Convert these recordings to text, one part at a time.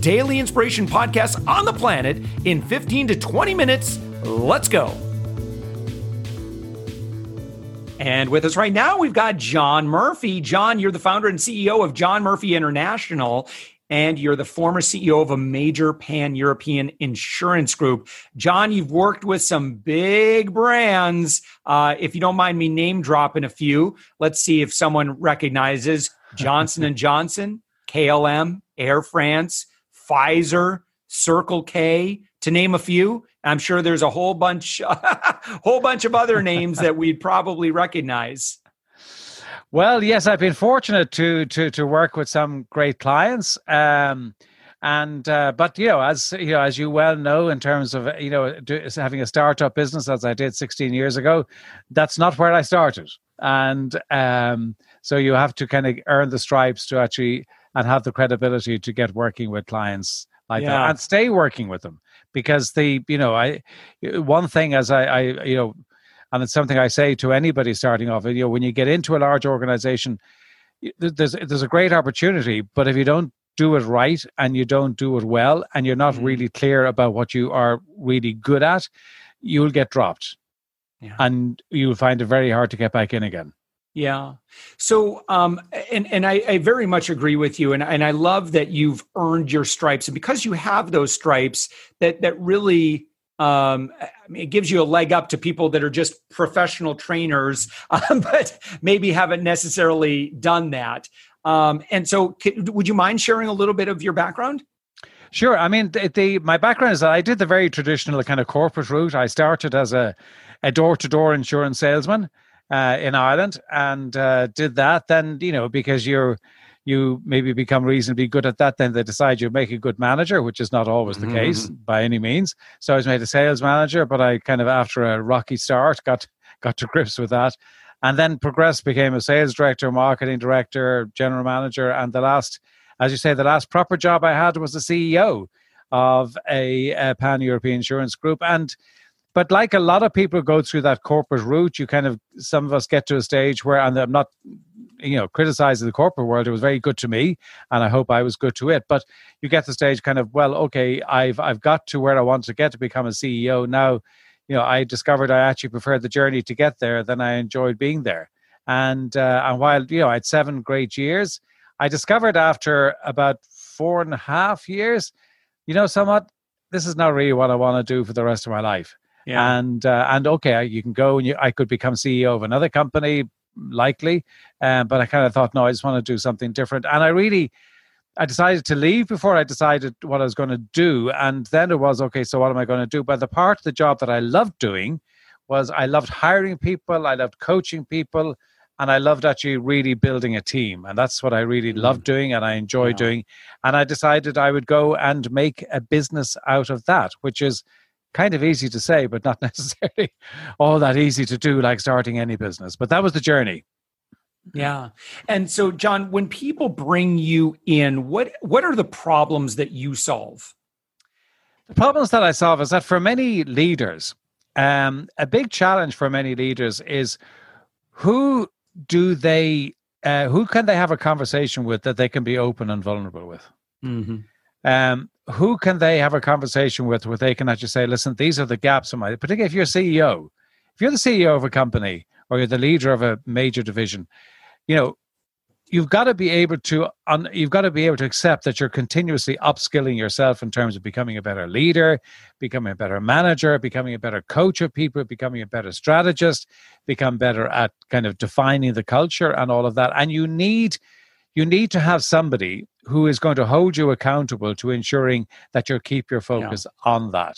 daily inspiration podcast on the planet in 15 to 20 minutes. Let's go. And with us right now, we've got John Murphy. John, you're the founder and CEO of John Murphy International, and you're the former CEO of a major pan European insurance group. John, you've worked with some big brands. Uh, if you don't mind me name dropping a few, let's see if someone recognizes Johnson and Johnson, KLM, Air France, Pfizer, Circle K, to name a few. I'm sure there's a whole bunch, whole bunch of other names that we'd probably recognize. Well, yes, I've been fortunate to to to work with some great clients. Um, and uh, but you know as you know as you well know in terms of you know do, having a startup business as i did 16 years ago that's not where i started and um, so you have to kind of earn the stripes to actually and have the credibility to get working with clients like yeah. that and stay working with them because the you know i one thing as I, I you know and it's something i say to anybody starting off you know when you get into a large organization there's there's a great opportunity but if you don't do it right and you don't do it well and you're not mm-hmm. really clear about what you are really good at you'll get dropped yeah. and you'll find it very hard to get back in again yeah. So, um, and and I, I, very much agree with you, and and I love that you've earned your stripes, and because you have those stripes, that that really um, I mean, it gives you a leg up to people that are just professional trainers, um, but maybe haven't necessarily done that. Um, and so, could, would you mind sharing a little bit of your background? Sure. I mean, the, the my background is that I did the very traditional kind of corporate route. I started as a a door to door insurance salesman uh, in Ireland and uh, did that, then you know because you're you maybe become reasonably good at that, then they decide you make a good manager, which is not always the mm-hmm. case by any means. So I was made a sales manager, but I kind of after a rocky start got got to grips with that, and then progressed, became a sales director, marketing director, general manager, and the last, as you say, the last proper job I had was the CEO of a, a pan European insurance group, and but like a lot of people go through that corporate route, you kind of some of us get to a stage where, and I'm not, you know, criticizing the corporate world. It was very good to me, and I hope I was good to it. But you get to the stage, kind of, well, okay, I've I've got to where I want to get to become a CEO now. You know, I discovered I actually preferred the journey to get there than I enjoyed being there. And uh, and while you know I had seven great years, I discovered after about four and a half years, you know, somewhat this is not really what I want to do for the rest of my life. Yeah. And uh, and okay, you can go and you, I could become CEO of another company, likely. Um, but I kind of thought, no, I just want to do something different. And I really, I decided to leave before I decided what I was going to do. And then it was okay. So what am I going to do? But the part of the job that I loved doing was I loved hiring people. I loved coaching people and I loved actually really building a team. And that's what I really mm. loved doing and I enjoy yeah. doing. And I decided I would go and make a business out of that, which is kind of easy to say, but not necessarily all that easy to do, like starting any business. But that was the journey. Yeah. And so John, when people bring you in, what what are the problems that you solve? The problems that I solve is that for many leaders, um, a big challenge for many leaders is who do they uh, who can they have a conversation with that they can be open and vulnerable with? Mm-hmm. Um, who can they have a conversation with where they can actually say, listen, these are the gaps in my, particularly if you're a CEO, if you're the CEO of a company or you're the leader of a major division, you know, you've got to be able to, un, you've got to be able to accept that you're continuously upskilling yourself in terms of becoming a better leader, becoming a better manager, becoming a better coach of people, becoming a better strategist, become better at kind of defining the culture and all of that. And you need, you need to have somebody who is going to hold you accountable to ensuring that you keep your focus yeah. on that.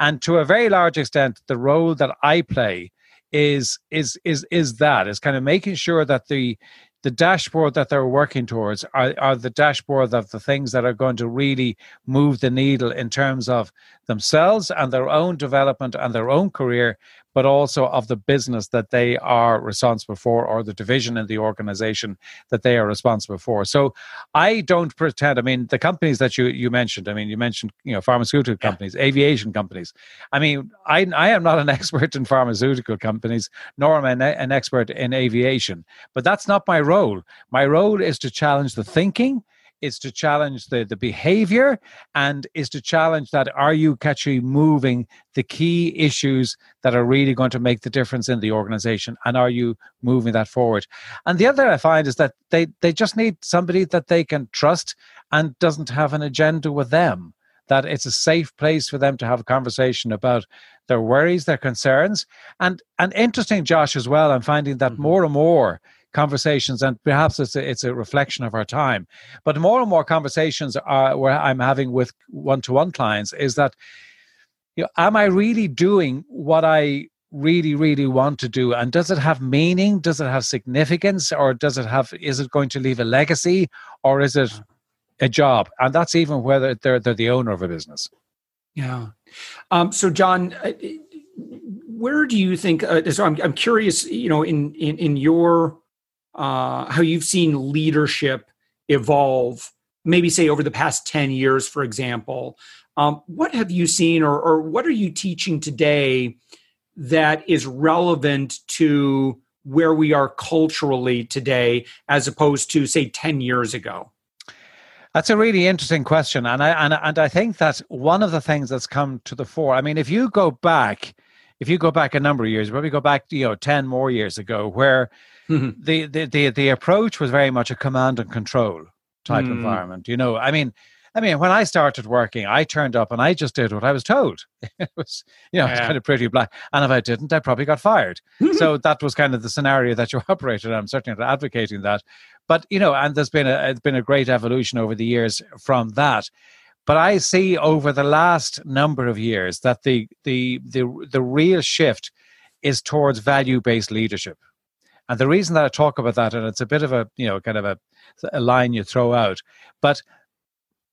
And to a very large extent, the role that I play is is is is that is kind of making sure that the the dashboard that they're working towards are, are the dashboard of the things that are going to really move the needle in terms of themselves and their own development and their own career but also of the business that they are responsible for or the division in the organization that they are responsible for. So I don't pretend, I mean, the companies that you, you mentioned, I mean, you mentioned, you know, pharmaceutical companies, yeah. aviation companies. I mean, I, I am not an expert in pharmaceutical companies, nor am I an expert in aviation, but that's not my role. My role is to challenge the thinking is to challenge the, the behavior and is to challenge that are you actually moving the key issues that are really going to make the difference in the organization and are you moving that forward and the other i find is that they they just need somebody that they can trust and doesn't have an agenda with them that it's a safe place for them to have a conversation about their worries their concerns and and interesting josh as well i'm finding that mm-hmm. more and more conversations, and perhaps it's a, it's a reflection of our time. But more and more conversations are where I'm having with one-to-one clients is that, you know, am I really doing what I really really want to do? And does it have meaning? Does it have significance? Or does it have is it going to leave a legacy? Or is it a job? And that's even whether they're, they're the owner of a business. Yeah. Um, so john uh, where do you think uh, so I'm, I'm curious you know in in, in your uh, how you've seen leadership evolve, maybe say over the past 10 years, for example. Um, what have you seen, or, or what are you teaching today that is relevant to where we are culturally today as opposed to, say, 10 years ago? That's a really interesting question, and I and, and I think that one of the things that's come to the fore. I mean, if you go back, if you go back a number of years, maybe go back, you know, ten more years ago, where Mm-hmm. The, the the the approach was very much a command and control type mm. environment. You know, I mean, I mean, when I started working, I turned up and I just did what I was told. it was, you know, yeah. it's kind of pretty black. And if I didn't, I probably got fired. so that was kind of the scenario that you operated. I'm certainly not advocating that, but you know, and there's been a it's been a great evolution over the years from that. But I see over the last number of years that the the the the real shift is towards value based leadership. And the reason that I talk about that, and it's a bit of a, you know, kind of a, a line you throw out, but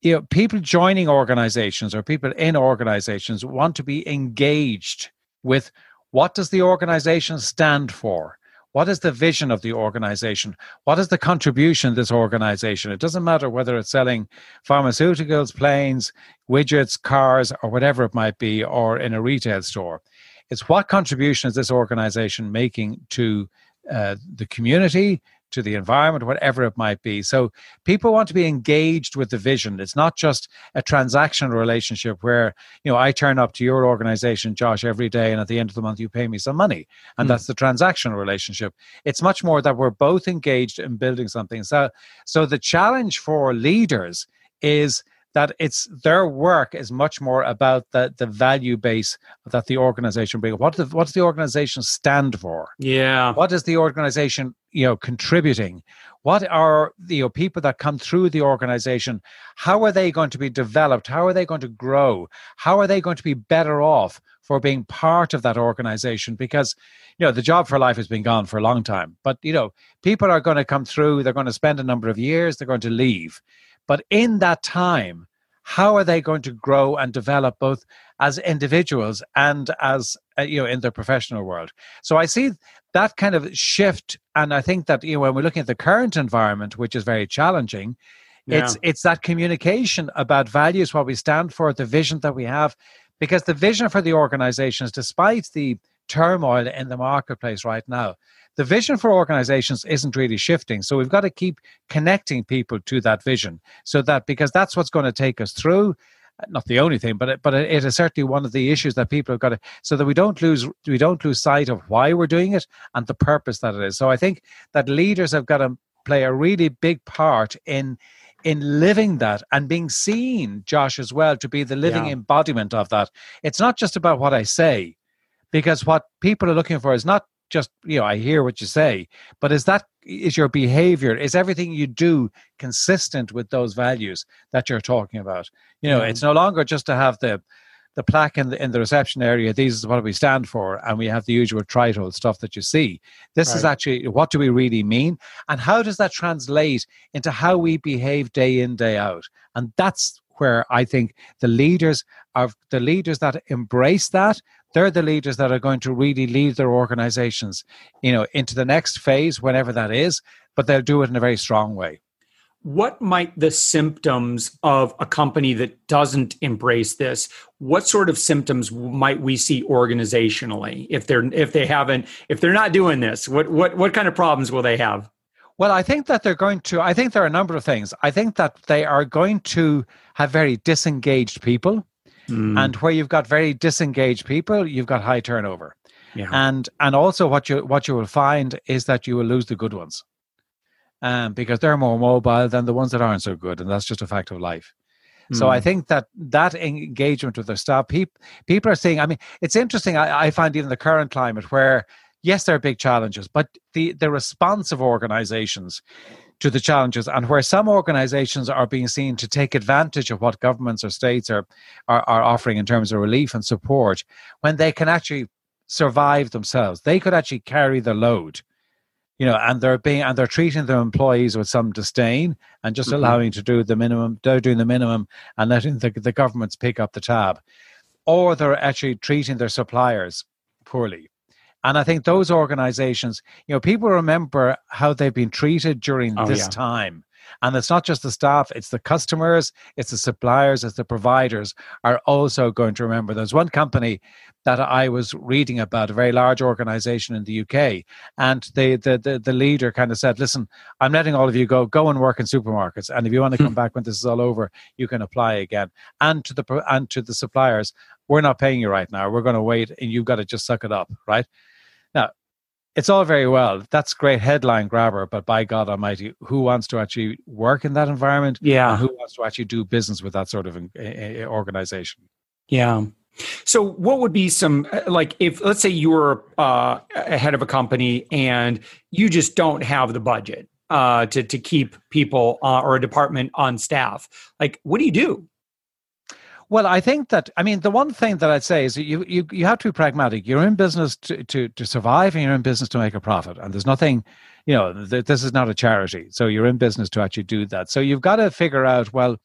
you know, people joining organizations or people in organizations want to be engaged with what does the organization stand for? What is the vision of the organization? What is the contribution of this organization? It doesn't matter whether it's selling pharmaceuticals, planes, widgets, cars, or whatever it might be, or in a retail store. It's what contribution is this organization making to uh, the community, to the environment, whatever it might be. So people want to be engaged with the vision. It's not just a transactional relationship where, you know, I turn up to your organization, Josh, every day, and at the end of the month you pay me some money. And mm. that's the transactional relationship. It's much more that we're both engaged in building something. So so the challenge for leaders is that it's their work is much more about the the value base that the organization bring. What the, what does the organization stand for? Yeah. What is the organization you know contributing? What are the you know, people that come through the organization? How are they going to be developed? How are they going to grow? How are they going to be better off for being part of that organization? Because you know the job for life has been gone for a long time, but you know people are going to come through. They're going to spend a number of years. They're going to leave but in that time, how are they going to grow and develop both as individuals and as uh, you know in their professional world? So I see that kind of shift, and I think that you know when we're looking at the current environment, which is very challenging, yeah. it's it's that communication about values, what we stand for, the vision that we have, because the vision for the organizations, despite the turmoil in the marketplace right now, the vision for organizations isn't really shifting. So we've got to keep connecting people to that vision so that because that's what's going to take us through. Uh, not the only thing, but it, but it is certainly one of the issues that people have got to, so that we don't lose we don't lose sight of why we're doing it and the purpose that it is. So I think that leaders have got to play a really big part in in living that and being seen, Josh, as well, to be the living yeah. embodiment of that. It's not just about what I say, because what people are looking for is not just you know i hear what you say but is that is your behavior is everything you do consistent with those values that you're talking about you know mm-hmm. it's no longer just to have the the plaque in the, in the reception area, these is what we stand for, and we have the usual title stuff that you see. This right. is actually what do we really mean, and how does that translate into how we behave day in, day out? And that's where I think the leaders are the leaders that embrace that. They're the leaders that are going to really lead their organizations, you know, into the next phase, whenever that is. But they'll do it in a very strong way. What might the symptoms of a company that doesn't embrace this what sort of symptoms might we see organizationally if they're if they haven't if they're not doing this? What what what kind of problems will they have? Well i think that they're going to i think there are a number of things. I think that they are going to have very disengaged people mm. and where you've got very disengaged people you've got high turnover yeah. and and also what you what you will find is that you will lose the good ones um, because they're more mobile than the ones that aren't so good, and that's just a fact of life. Mm. So I hmm. think that that engagement with their staff, people, people are saying. I mean, it's interesting. I, I find even the current climate where yes, there are big challenges, but the the responsive organisations to the challenges and where some organizations are being seen to take advantage of what governments or states are, are, are offering in terms of relief and support when they can actually survive themselves they could actually carry the load you know, and they're being and they're treating their employees with some disdain and just mm-hmm. allowing to do the minimum. They're doing the minimum and letting the, the governments pick up the tab, or they're actually treating their suppliers poorly. And I think those organizations, you know, people remember how they've been treated during oh, this yeah. time. And it's not just the staff, it's the customers, it's the suppliers, it's the providers are also going to remember. There's one company that I was reading about, a very large organization in the UK, and the, the, the, the leader kind of said, Listen, I'm letting all of you go, go and work in supermarkets. And if you want to come hmm. back when this is all over, you can apply again. And to the and to the suppliers, we're not paying you right now. We're going to wait and you've got to just suck it up, right? It's all very well. That's great headline grabber, but by God Almighty, who wants to actually work in that environment? Yeah, who wants to actually do business with that sort of organization? Yeah. So, what would be some uh, like if let's say you were uh, head of a company and you just don't have the budget uh, to to keep people uh, or a department on staff? Like, what do you do? Well, I think that I mean the one thing that I'd say is you you you have to be pragmatic. You're in business to to to survive, and you're in business to make a profit. And there's nothing, you know, th- this is not a charity, so you're in business to actually do that. So you've got to figure out well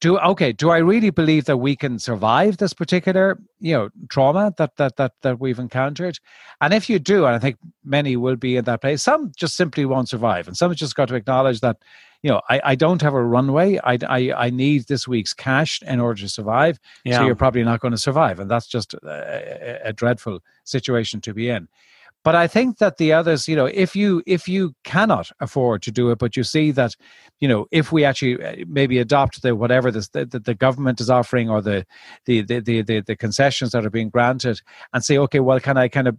do okay do i really believe that we can survive this particular you know trauma that that that that we've encountered and if you do and i think many will be in that place some just simply won't survive and some just got to acknowledge that you know i, I don't have a runway. I, I i need this week's cash in order to survive. Yeah. so you're probably not going to survive. And that's just a, a, a dreadful situation to be in but i think that the others you know if you if you cannot afford to do it but you see that you know if we actually uh, maybe adopt the whatever this, the, the, government is offering or the the, the the the the concessions that are being granted and say okay well can i kind of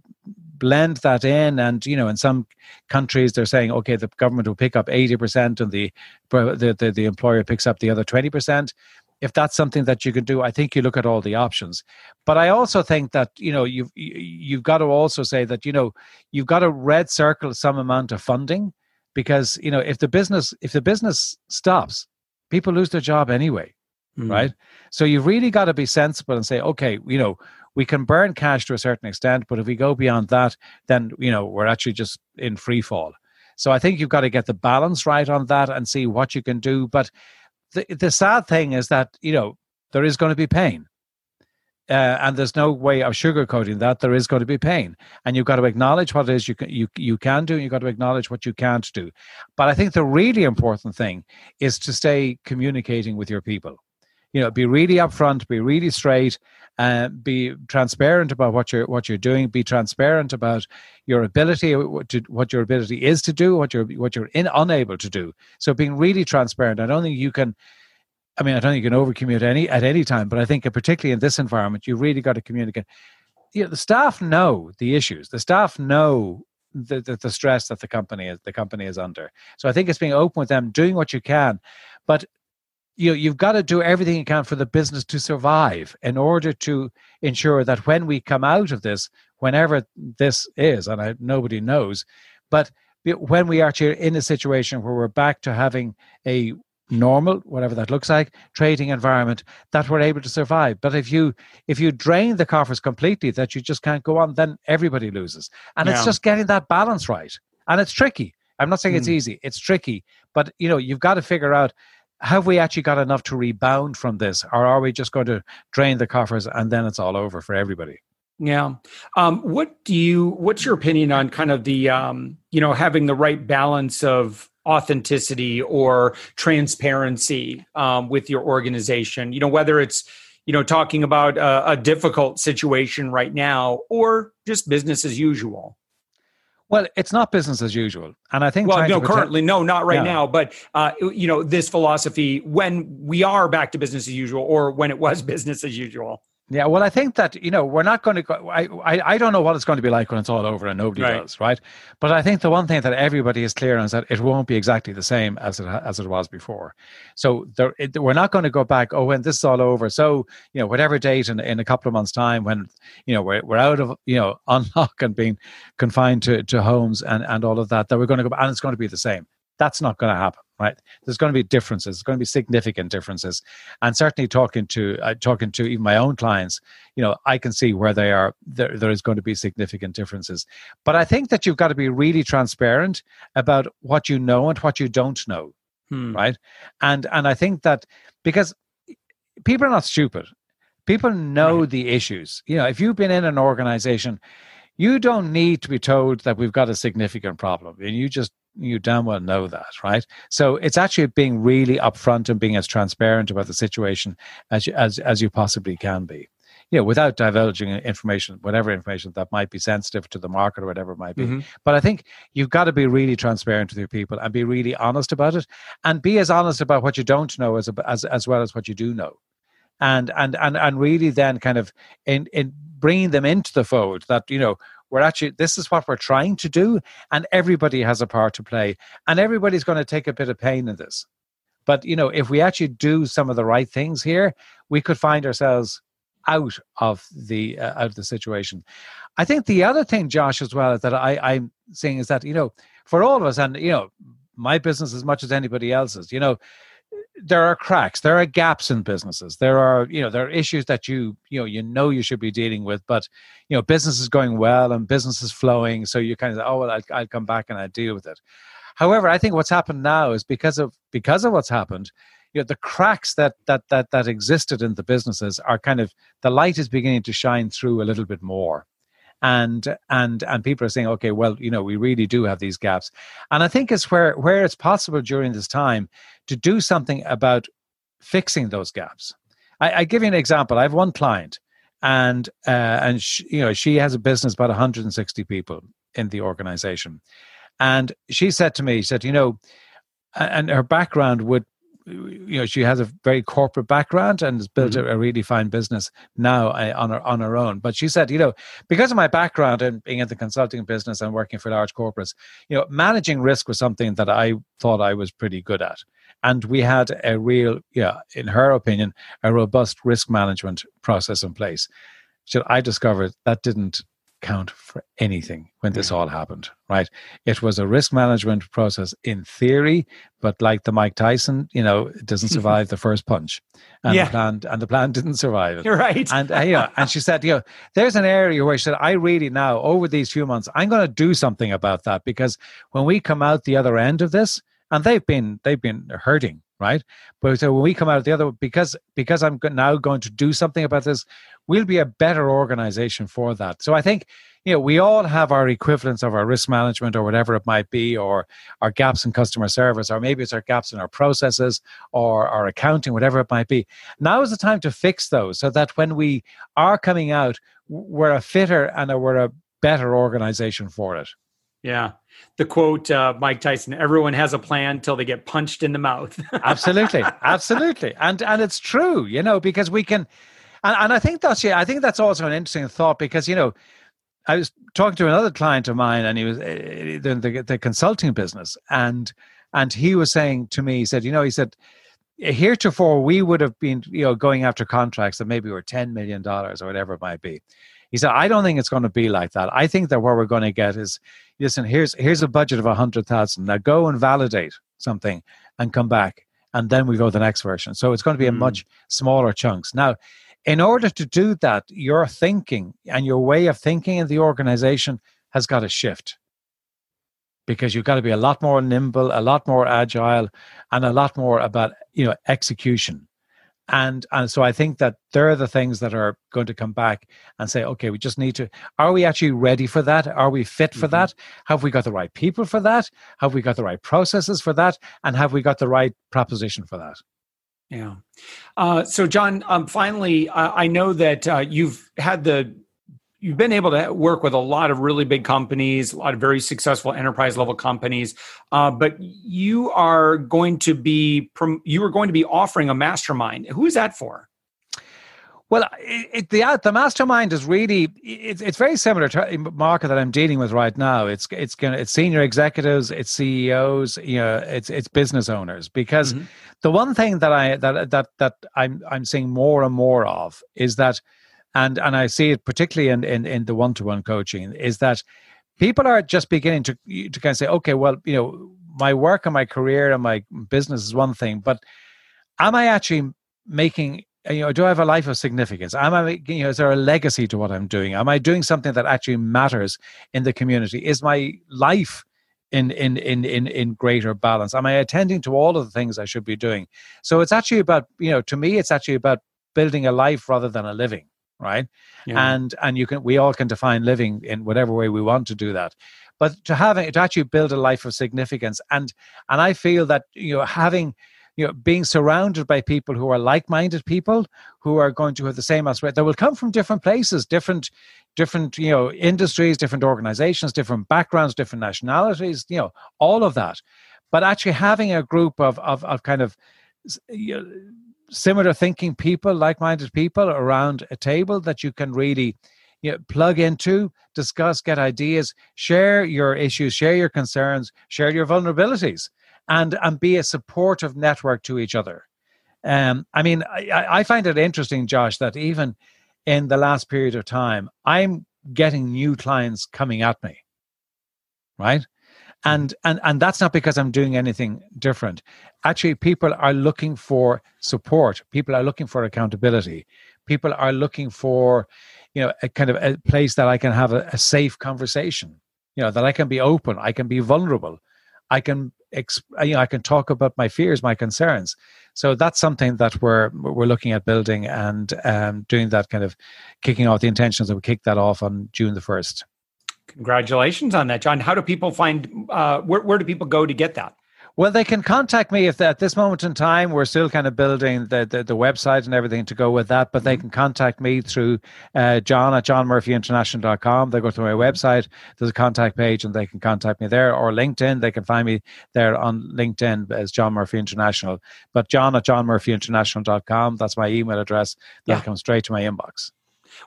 blend that in? And you know in some countries they're saying okay the government will pick up 80% and the the, the, the employer picks up the other 20% if that's something that you can do, I think you look at all the options. But I also think that you know you've you've got to also say that you know you've got to red circle some amount of funding because you know if the business if the business stops, people lose their job anyway, mm. right? So you've really got to be sensible and say, okay, you know we can burn cash to a certain extent, but if we go beyond that, then you know we're actually just in free fall. So I think you've got to get the balance right on that and see what you can do. But the, the sad thing is that you know there is going to be pain. Uh, and there's no way of sugarcoating that. There is going to be pain. And you've got to acknowledge what it is you can you, you can do and you've got to acknowledge what you can't do. But i think the really important thing is to stay communicating with your people you know be really upfront be really straight uh, be transparent about what you're what you're doing be transparent about your ability what, to, what your ability is to do what you're what you're in, unable to do. So being really transparent i don't think you can i mean i don't think you can overcommute any at any time but i think particularly in this environment you really got to communicate. You know, the staff know the issues the staff know the, the, the stress that the company is the company is under. So i think it's being open with them doing what you can but you know, you've got to do everything you can for the business to survive in order to ensure that when we come out of this, whenever this is, and I, nobody knows, but when we are actually in a situation where we're back to having a normal whatever that looks like trading environment that we're able to survive but if you if you drain the coffers completely that you just can't go on then everybody loses and yeah. it's just getting that balance right and it's tricky i'm not saying mm. it's hmm. easy it's tricky but you know you've got to figure out have we actually got enough to rebound from this or are we just going to drain the coffers and then it's all over for everybody? Yeah. Um, what do you what's your opinion on kind of the um, you know having the right balance of authenticity or transparency um, with your organization? You know whether it's you know talking about a, a difficult situation right now or just business as usual well, it's not business as usual, and I think. Well, no, currently, no, not right yeah. now. But uh, you know, this philosophy when we are back to business as usual, or when it was business as usual. Yeah, well, I think that you know we're not going to go. I, I, I don't know what it's going to be like when it's all over and nobody right. does, right? But I think the one thing that everybody is clear on is that it won't be exactly the same as it as it was before. So there, it, we're not going to go back. Oh, when this is all over, so you know whatever date in, in a couple of months' time, when you know we're we're out of you know unlock and being confined to to homes and and all of that, that we're going to go and it's going to be the same. That's not going to happen right? There's going to be differences there's going to be significant differences. And certainly talking to uh, talking to even my own clients you know i can see where they are there, there is going to be significant differences. But i think that you've got to be really transparent about what you know and what you don't know hmm. right? And and i think that because people are not stupid. People know right. the issues. You know if you've been in an organization you don't need to be told that we've got a significant problem and you just you damn well know that, right? So it's actually being really upfront and being as transparent about the situation as you, as as you possibly can be. You know, without divulging information, whatever information that might be sensitive to the market or whatever it might be. Mm-hmm. But I think you've got to be really transparent with your people and be really honest about it, and be as honest about what you don't know as as as well as what you do know, and and and and really then kind of in in bringing them into the fold that you know we're actually this is what we're trying to do and everybody has a part to play and everybody's going to take a bit of pain in this. But you know if we actually do some of the right things here we could find ourselves out of the uh, out of the situation. I think the other thing josh as well that i i'm seeing is that you know for all of us and you know my business as much as anybody else's you know there are cracks there are gaps in businesses. There are you know there are issues that you you know you know you should be dealing with but you know business is going well and business is flowing so you kind of oh well I'll, I'll come back and i deal with it. However i think what's happened now is because of because of what's happened you know the cracks that that that that existed in the businesses are kind of the light is beginning to shine through a little bit more and and and people are saying okay well you know we really do have these gaps. And i think it's where where it's possible during this time to do something about fixing those gaps. I, I give you an example. I have one client and uh, and she, you know she has a business about 160 people in the organization. And she said to me she said you know and her background would you know she has a very corporate background and has built mm-hmm. a, a, really fine business now uh, on her on her own. But she said you know because of my background and being in the consulting business and working for large corporates you know managing risk was something that i thought i was pretty good at. And we had a real yeah in her opinion a robust risk management process in place. So i discovered that didn't count for anything when this all happened, right? It was a risk management process in theory, but like the Mike Tyson, you know, it doesn't survive the first punch. And yeah. the plan and the plan didn't survive it. You're right. And uh, you know, and she said, you know, there's an area where she said, I really now, over these few months, I'm gonna do something about that because when we come out the other end of this, and they've been they've been hurting right? But so when we come out the other because because i'm now going to do something about this we'll be a better organization for that. So i think you know we all have our equivalents of our risk management or whatever it might be or our gaps in customer service or maybe it's our gaps in our processes or our accounting whatever it might be. Now is the time to fix those so that when we are coming out we're a fitter and we're a better organization for it. Yeah. The quote, uh, Mike Tyson, everyone has a plan till they get punched in the mouth. absolutely. Absolutely. And and it's true, you know, because we can and, and I think that's yeah, I think that's also an interesting thought because, you know, I was talking to another client of mine and he was uh, the, the, the consulting business and and he was saying to me, he said, you know, he said, heretofore we would have been, you know, going after contracts that maybe were $10 million or whatever it might be. He said, I don't think it's going to be like that. I think that what we're going to get is, listen, here's here's a budget of a hundred thousand. Now go and validate something and come back and then we go to the next version. So it's going to be a mm. much smaller chunks. Now, in order to do that, your thinking and your way of thinking in the organization has got to shift because you've got to be a lot more nimble, a lot more agile, and a lot more about you know execution. And and so I think that there are the things that are going to come back and say, okay, we just need to. Are we actually ready for that? Are we fit for mm-hmm. that? Have we got the right people for that? Have we got the right processes for that? And have we got the right proposition for that? Yeah. Uh, so, John, um, finally, uh, I know that uh, you've had the you've been able to work with a lot of really big companies, a lot of very successful enterprise level companies, uh, but you are going to be you are going to be offering a mastermind. Who is that for? Well, it, it, the the mastermind is really it, it's very similar to the market that I'm dealing with right now. It's it's gonna it's senior executives, it's CEOs, you know, it's it's business owners. Because mm-hmm. the one thing that I that that that I'm I'm seeing more and more of is that, and and I see it particularly in in, in the one to one coaching is that people are just beginning to to kind of say, okay, well, you know, my work and my career and my business is one thing, but am I actually making you know, do I have a life of significance? Am I, you know, is there a legacy to what I'm doing? Am I doing something that actually matters in the community? Is my life in in in in in greater balance? Am I attending to all of the things I should be doing? So it's actually about, you know, to me, it's actually about building a life rather than a living, right? Yeah. And and you can, we all can define living in whatever way we want to do that but to having to actually build a life of significance and and i feel that you know having you know being surrounded by people who are like-minded people who are going to have the same aspect that will come from different places different different you know industries different organizations different backgrounds different nationalities you know all of that but actually having a group of of, of kind of you know, similar thinking people like-minded people around a table that you can really you know, plug into, discuss, get ideas, share your issues, share your concerns, share your vulnerabilities and and be a supportive network to each other. Um, I mean, I, I find it interesting, Josh, that even in the last period of time, I'm getting new clients coming at me, right? And and and that's not because I'm doing anything different. Actually, people are looking for support. People are looking for accountability. People are looking for, you know, a kind of a place that I can have a, a safe conversation. You know, that I can be open, I can be vulnerable, I can exp- you know I can talk about my fears, my concerns. So that's something that we're we're looking at building and um, doing that kind of kicking off the intentions that we kick that off on June the first. Congratulations on that, John. How do people find? Uh, where where do people go to get that? Well, they can contact me if at this moment in time we're still kind of building the, the, the website and everything to go with that. But they mm-hmm. can contact me through uh, John at johnmurphyinternational.com. They go to my website. There's a contact page, and they can contact me there or LinkedIn. They can find me there on LinkedIn as John Murphy International. But John at johnmurphyinternational.com. That's my email address. That yeah. comes straight to my inbox.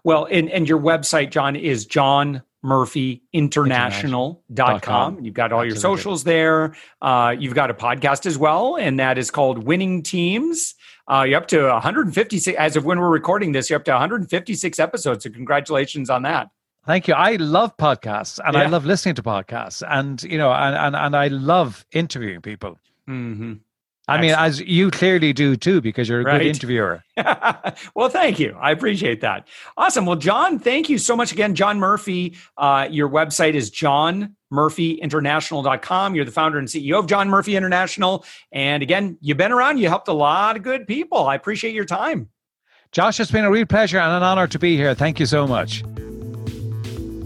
Well, and, and your website, John, is John murphyinternational.com. And you've got all your socials there. Uh, you've got a podcast as well, and that is called Winning Teams. Uh, you're up to 156, as of when we're recording this, you're up to 156 episodes. So, congratulations on that. Thank you. I love podcasts and yeah. I love listening to podcasts and, you know, and, and, and I love interviewing people. Mm-hmm. I mean, as you clearly do too, because you're a right. good interviewer. well, thank you. I appreciate that. Awesome. Well, John, thank you so much again. John Murphy, uh, your website is johnmurphyinternational.com. You're the founder and CEO of John Murphy International. And again, you've been around, you helped a lot of good people. I appreciate your time. Josh, it's been a real pleasure and an honor to be here. Thank you so much.